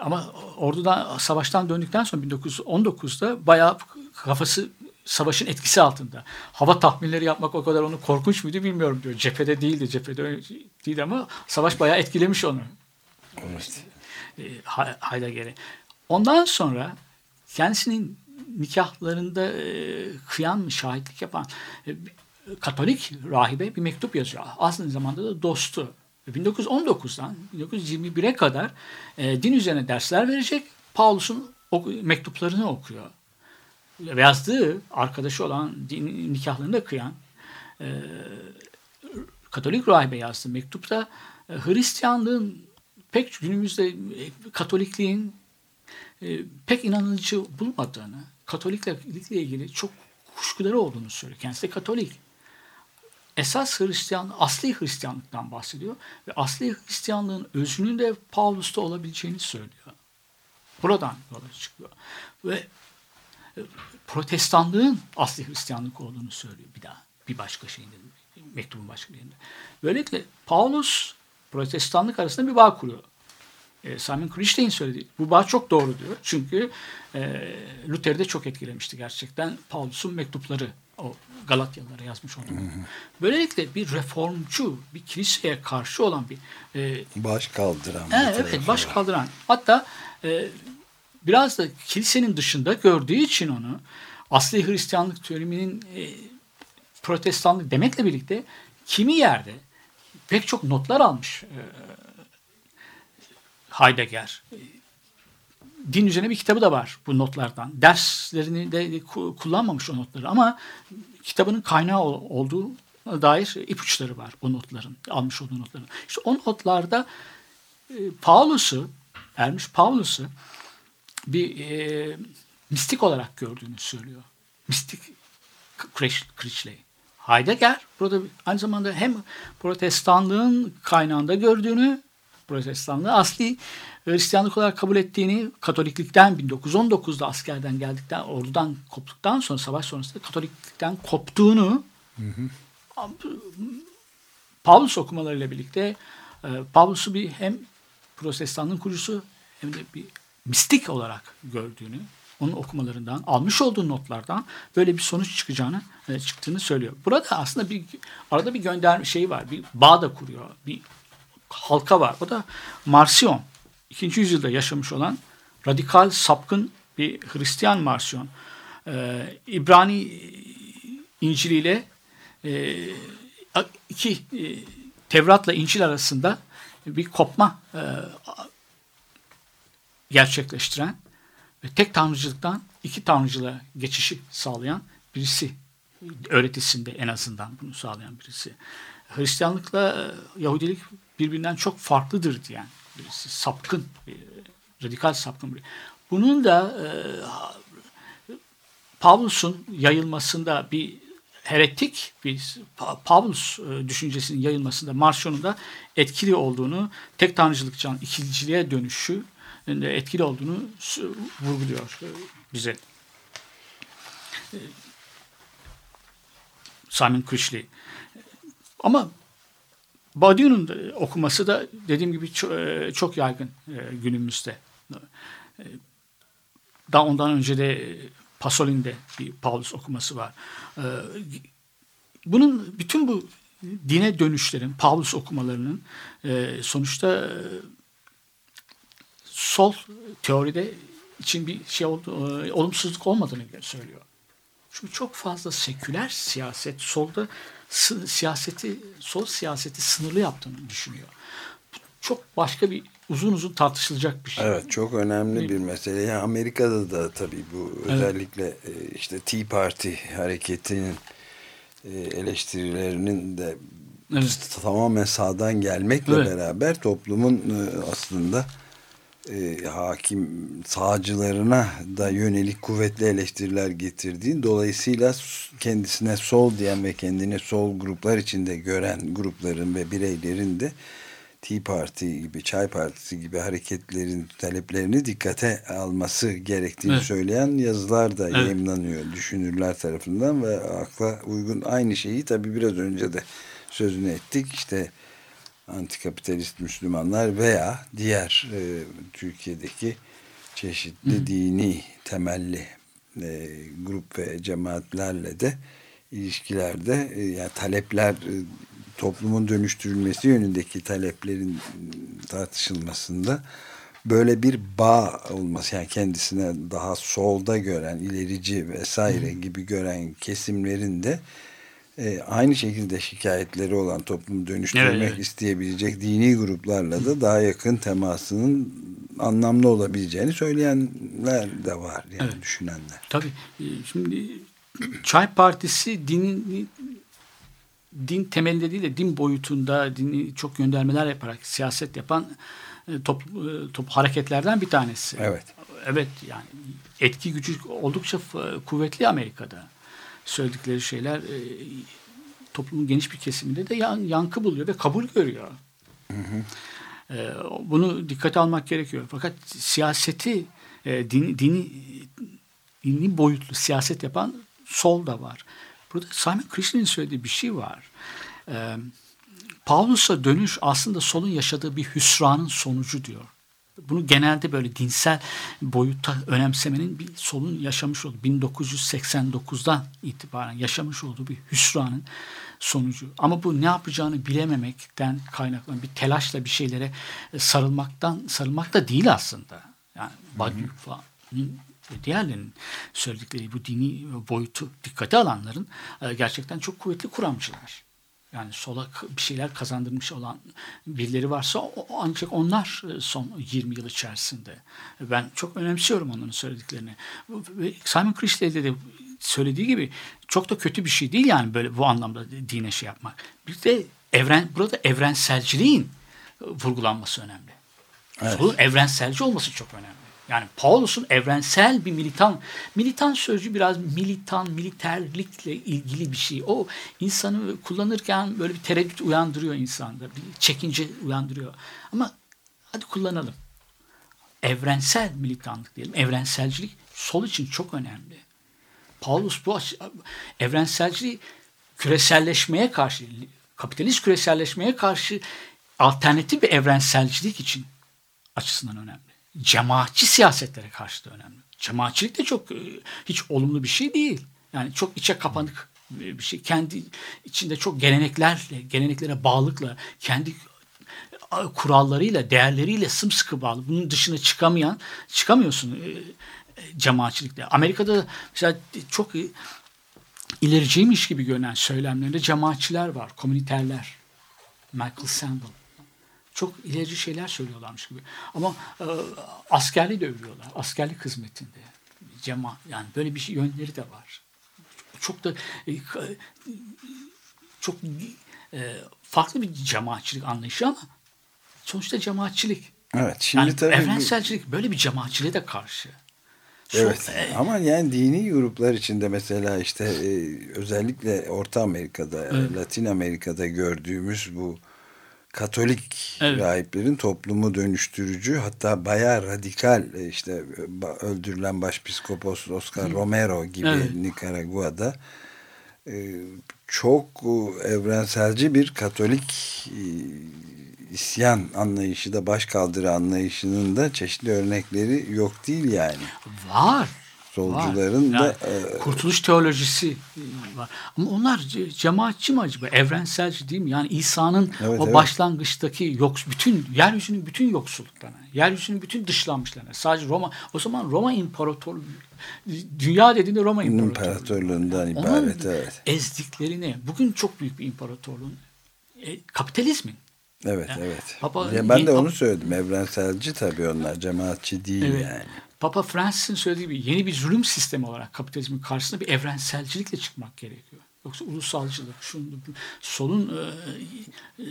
Ama ordudan savaştan döndükten sonra 1919'da bayağı kafası savaşın etkisi altında. Hava tahminleri yapmak o kadar onu korkunç muydu bilmiyorum diyor. Cephede değildi, cephede değildi ama savaş bayağı etkilemiş onu. Evet. E, Heidegger'i. Ondan sonra kendisinin nikahlarında e, kıyan şahitlik yapan e, Katolik rahibe bir mektup yazıyor. Aslında zamanda da dostu. 1919'dan 1921'e kadar e, din üzerine dersler verecek. Paulus'un mektuplarını okuyor. Yazdığı arkadaşı olan din nikahlarını kıyan e, Katolik rahibe yazdığı mektupta Hristiyanlığın pek günümüzde Katolikliğin e, pek inanıcı bulmadığını, Katoliklikle ilgili çok kuşkuları olduğunu söylüyor. Kendisi de Katolik. Esas Hristiyan, asli Hristiyanlıktan bahsediyor ve asli Hristiyanlığın özünün de Paulus'ta olabileceğini söylüyor. Buradan yola çıkıyor. Ve e, protestanlığın asli Hristiyanlık olduğunu söylüyor bir daha. Bir başka şeyinde, mektubun başka yerinde. Böylelikle Paulus protestanlık arasında bir bağ kuruyor. E, Simon Christine söyledi. Bu bağ çok doğru diyor. Çünkü e, Luther'i de çok etkilemişti gerçekten. Paulus'un mektupları o Galatyalılara yazmış olduğu. Böylelikle bir reformcu, bir kiliseye karşı olan bir e, baş kaldıran. e, evet, baş kaldıran. Hatta e, biraz da kilisenin dışında gördüğü için onu asli Hristiyanlık teoriminin e, protestanlık demekle birlikte kimi yerde pek çok notlar almış e, Heidegger. Din üzerine bir kitabı da var bu notlardan. Derslerini de kullanmamış o notları ama kitabının kaynağı olduğu dair ipuçları var bu notların, almış olduğu notların. İşte o notlarda e, Paulus'u, Ermiş Paulus'u bir e, mistik olarak gördüğünü söylüyor. Mistik Critchley. Heidegger burada aynı zamanda hem protestanlığın kaynağında gördüğünü protestanlığı asli Hristiyanlık olarak kabul ettiğini Katoliklikten 1919'da askerden geldikten ordudan koptuktan sonra savaş sonrasında Katoliklikten koptuğunu hı hı. Pavlus okumalarıyla birlikte e, Pavlus'u bir hem protestanlığın kurucusu hem de bir mistik olarak gördüğünü onun okumalarından almış olduğu notlardan böyle bir sonuç çıkacağını e, çıktığını söylüyor. Burada aslında bir arada bir gönderme şeyi var. Bir bağ da kuruyor. Bir halka var. O da Marsion. 2. yüzyılda yaşamış olan radikal sapkın bir Hristiyan Marsion. Ee, İbrani İncil ile e, iki e, Tevrat'la İncil arasında bir kopma e, gerçekleştiren ve tek tanrıcılıktan iki tanrıcılığa geçişi sağlayan birisi öğretisinde en azından bunu sağlayan birisi. Hristiyanlıkla Yahudilik birbirinden çok farklıdır diyen birisi. Sapkın, radikal sapkın biri. Bunun da e, Pavlus'un yayılmasında bir heretik bir Pavlus e, düşüncesinin yayılmasında Marsion'un da etkili olduğunu, tek tanrıcılıkçıdan ikinciliğe dönüşü etkili olduğunu vurguluyor e, bize. E, Simon Critchley. Ama Badiou'nun okuması da dediğim gibi çok, e, çok yaygın e, günümüzde. E, daha ondan önce de Pasolin'de bir Paulus okuması var. Bunun bütün bu dine dönüşlerin, Paulus okumalarının sonuçta sol teoride için bir şey oldu, olumsuzluk olmadığını söylüyor. Çünkü çok fazla seküler siyaset solda siyaseti, sol siyaseti sınırlı yaptığını düşünüyor. Çok başka bir uzun uzun tartışılacak bir şey. Evet çok önemli bir mesele. Yani Amerika'da da tabii bu evet. özellikle e, işte Tea Party hareketinin e, eleştirilerinin de evet. tamamen sağdan gelmekle evet. beraber toplumun e, aslında e, hakim sağcılarına da yönelik kuvvetli eleştiriler getirdiği dolayısıyla kendisine sol diyen ve kendini sol gruplar içinde gören grupların ve bireylerin de Tea Party gibi, Çay Partisi gibi hareketlerin taleplerini dikkate alması gerektiğini evet. söyleyen yazılar da evet. yayınlanıyor düşünürler tarafından ve akla uygun aynı şeyi tabii biraz önce de sözünü ettik. İşte antikapitalist Müslümanlar veya diğer e, Türkiye'deki çeşitli Hı. dini temelli e, grup ve cemaatlerle de ilişkilerde e, yani talepler e, toplumun dönüştürülmesi yönündeki taleplerin tartışılmasında böyle bir bağ olması yani kendisine daha solda gören ilerici vesaire gibi gören kesimlerin de e, aynı şekilde şikayetleri olan toplumu dönüştürmek evet, evet. isteyebilecek dini gruplarla da daha yakın temasının anlamlı olabileceğini söyleyenler de var yani evet. düşünenler. Tabii. E, şimdi Çay Partisi dinin din temelinde değil de din boyutunda dini çok göndermeler yaparak siyaset yapan e, top, e, top hareketlerden bir tanesi. Evet. Evet yani etki gücü oldukça kuvvetli Amerika'da. Söyledikleri şeyler e, toplumun geniş bir kesiminde de yan- yankı buluyor ve kabul görüyor. E, bunu dikkate almak gerekiyor. Fakat siyaseti e, dini, dini, dini boyutlu siyaset yapan sol da var. Burada Simon Krishn'in söylediği bir şey var. E, Paulus'a dönüş aslında solun yaşadığı bir hüsranın sonucu diyor. Bunu genelde böyle dinsel boyutta önemsemenin bir solun yaşamış olduğu 1989'dan itibaren yaşamış olduğu bir hüsranın sonucu. Ama bu ne yapacağını bilememekten kaynaklanan bir telaşla bir şeylere sarılmaktan sarılmak da değil aslında. Yani Badiou falan diğerlerinin söyledikleri bu dini boyutu dikkate alanların e, gerçekten çok kuvvetli kuramcılar. Yani sola bir şeyler kazandırmış olan birileri varsa o, ancak onlar e, son 20 yıl içerisinde. Ben çok önemsiyorum onların söylediklerini. Simon Chrisley'de de söylediği gibi çok da kötü bir şey değil yani böyle bu anlamda dine şey yapmak. Bir de evren burada evrenselciliğin vurgulanması önemli. Evet. Solun evrenselci olması çok önemli. Yani Paulus'un evrensel bir militan, militan sözcüğü biraz militan, militerlikle ilgili bir şey. O insanı kullanırken böyle bir tereddüt uyandırıyor insanda, bir çekince uyandırıyor. Ama hadi kullanalım. Evrensel militanlık diyelim, evrenselcilik sol için çok önemli. Paulus bu evrenselciliği küreselleşmeye karşı, kapitalist küreselleşmeye karşı alternatif bir evrenselcilik için açısından önemli cemaatçi siyasetlere karşı da önemli. Cemaatçilik de çok hiç olumlu bir şey değil. Yani çok içe kapanık bir şey. Kendi içinde çok geleneklerle, geleneklere bağlılıkla, kendi kurallarıyla, değerleriyle sımsıkı bağlı. Bunun dışına çıkamayan, çıkamıyorsun cemaatçilikle. Amerika'da mesela çok ilericiymiş gibi görünen söylemlerinde cemaatçiler var, komüniterler. Michael Sandel çok ilerici şeyler söylüyorlarmış gibi. Ama e, askerliği de övüyorlar. Askerlik hizmetinde. Cema yani böyle bir şey yönleri de var. Çok da e, çok e, farklı bir cemaatçilik anlayışı ama sonuçta cemaatçilik. Evet. Şimdi yani tabii evrenselcilik böyle bir cemaatçiliğe de karşı. Evet Çok, e, ama yani dini gruplar içinde mesela işte e, özellikle Orta Amerika'da, evet. Latin Amerika'da gördüğümüz bu Katolik evet. rahiplerin toplumu dönüştürücü hatta bayağı radikal e, işte öldürülen başpiskopos Oscar Hı. Romero gibi evet. Nikaragua'da e, çok evrenselci bir Katolik e, isyan anlayışı da başkaldırı anlayışının da çeşitli örnekleri yok değil yani. Var solcuların yani, da e, kurtuluş teolojisi var. Ama onlar cemaatçi mi acaba? Evrenselci değil mi? Yani İsa'nın evet, o evet. başlangıçtaki yoks bütün yeryüzünün bütün yoksulluklarına, yeryüzünün bütün dışlanmışlarına. Sadece Roma o zaman Roma İmparatorluğu dünya dediğinde Roma İmparatorluğu. İmparatorluğundan ibaret Onun evet. ezdiklerini bugün çok büyük bir imparatorluğun e, kapitalizmin Evet yani, evet. Papa, ya ben de onu söyledim. Evrenselci tabii onlar. Cemaatçi değil evet. yani. Papa Francis'in söylediği gibi yeni bir zulüm sistemi olarak kapitalizmin karşısında bir evrenselcilikle çıkmak gerekiyor. Yoksa ulusalcılık, şunu, solun e, e,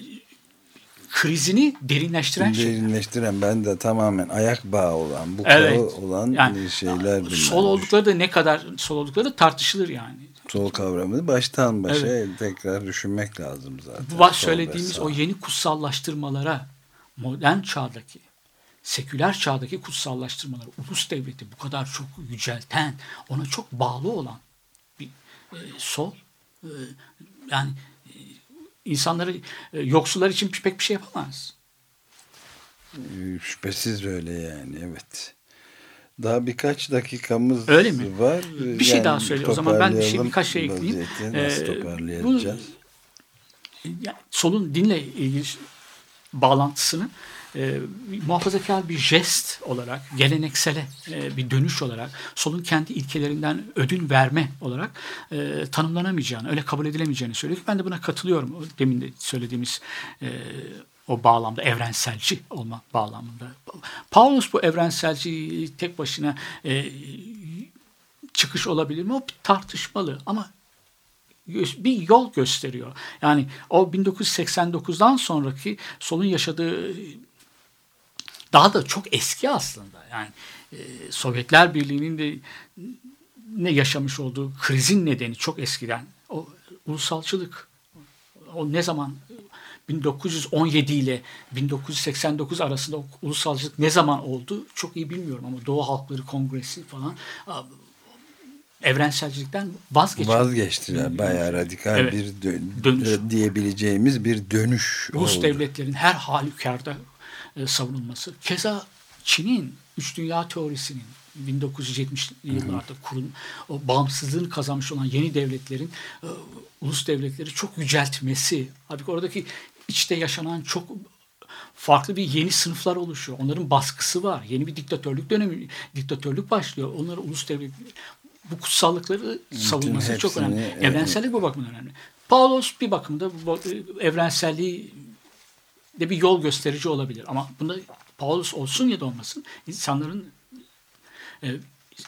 krizini derinleştiren şey. Derinleştiren ben de tamamen ayak bağı olan, bu evet. olan yani, şeyler bunlar. Sol oldukları da ne kadar sol oldukları da tartışılır yani. Sol kavramını baştan başa evet. tekrar düşünmek lazım zaten. Bu söylediğimiz o yeni kutsallaştırmalara modern çağdaki seküler çağdaki kutsallaştırmaları, ulus devleti bu kadar çok yücelten, ona çok bağlı olan bir e, sol e, yani e, insanları e, yoksullar için pek bir şey yapamaz. Şüphesiz öyle yani evet. Daha birkaç dakikamız Öyle mi? var. Bir yani şey daha söyleyeyim. O zaman ben bir şey, birkaç şey ekleyeyim. Nasıl ee, toparlayacağız? Bu, yani solun dinle ilgili bağlantısını e, muhafazakar bir jest olarak, geleneksele e, bir dönüş olarak, solun kendi ilkelerinden ödün verme olarak e, tanımlanamayacağını, öyle kabul edilemeyeceğini söylüyor. Ben de buna katılıyorum. Demin de söylediğimiz e, o bağlamda evrenselci olma bağlamında. Paulus bu evrenselci tek başına e, çıkış olabilir mi? O tartışmalı ama bir yol gösteriyor. Yani o 1989'dan sonraki solun yaşadığı daha da çok eski aslında. Yani e, Sovyetler Birliği'nin de ne yaşamış olduğu krizin nedeni çok eskiden. O ulusalçılık o ne zaman 1917 ile 1989 arasında ulusalcılık ne zaman oldu çok iyi bilmiyorum ama Doğu Halkları Kongresi falan evrenselcilikten vazgeçtiler. Vazgeçtiler. Bayağı radikal evet. bir dö dönüş. diyebileceğimiz bir dönüş Rus oldu. devletlerin her halükarda e, savunulması. Keza Çin'in üç dünya teorisinin 1970'li yıllarda kurun o bağımsızlığını kazanmış olan yeni devletlerin e, ulus devletleri çok yüceltmesi. Halbuki oradaki içte yaşanan çok farklı bir yeni sınıflar oluşuyor. Onların baskısı var. Yeni bir diktatörlük dönemi, diktatörlük başlıyor. Onları ulus devlet bu kutsallıkları savunması çok önemli. Evet. Evrensellik bu bakımdan önemli. Paulos bir bakımda bu evrenselliği de bir yol gösterici olabilir. Ama bunda Paulus olsun ya da olmasın insanların e,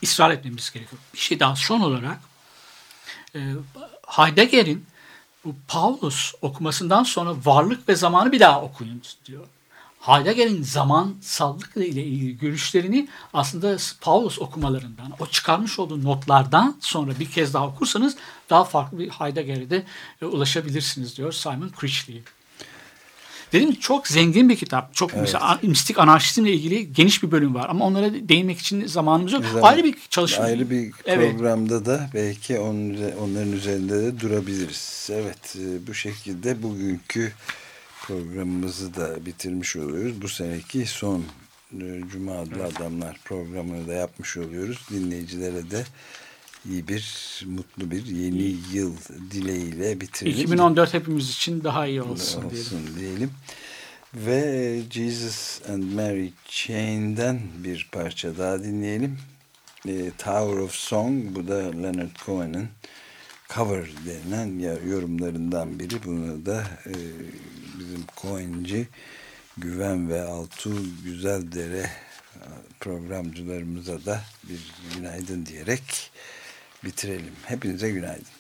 ısrar etmemiz gerekiyor. Bir şey daha son olarak e, Heidegger'in bu Paulus okumasından sonra varlık ve zamanı bir daha okuyun diyor. Heidegger'in zamansallıkla ile ilgili görüşlerini aslında Paulus okumalarından, o çıkarmış olduğu notlardan sonra bir kez daha okursanız daha farklı bir Heidegger'e de e, ulaşabilirsiniz diyor Simon Critchley. Dedim çok zengin bir kitap. Çok evet. mesela mistik anarşizmle ilgili geniş bir bölüm var ama onlara değinmek için zamanımız yok. Zaman, ayrı bir çalışma. Ayrı bir programda evet. da belki onun, onların üzerinde de durabiliriz. Evet e, bu şekilde bugünkü programımızı da bitirmiş oluyoruz. Bu seneki son e, Cuma adlı evet. adamlar programını da yapmış oluyoruz. Dinleyicilere de iyi bir, mutlu bir yeni yıl dileğiyle bitirelim. 2014 hepimiz için daha iyi olsun, olsun diyelim. diyelim. Ve Jesus and Mary Chain'den bir parça daha dinleyelim. E, Tower of Song, bu da Leonard Cohen'ın cover denilen yorumlarından biri. Bunu da e, bizim Cohen'ci Güven ve Altuğ Güzeldere programcılarımıza da bir günaydın diyerek bitirelim. Hepinize günaydın.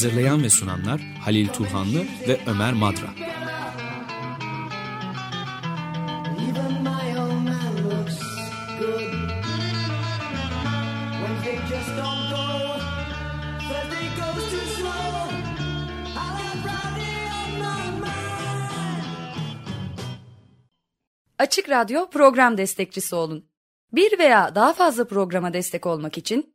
Hazırlayan ve sunanlar Halil Turhanlı ve Ömer Madra. Açık Radyo program destekçisi olun. Bir veya daha fazla programa destek olmak için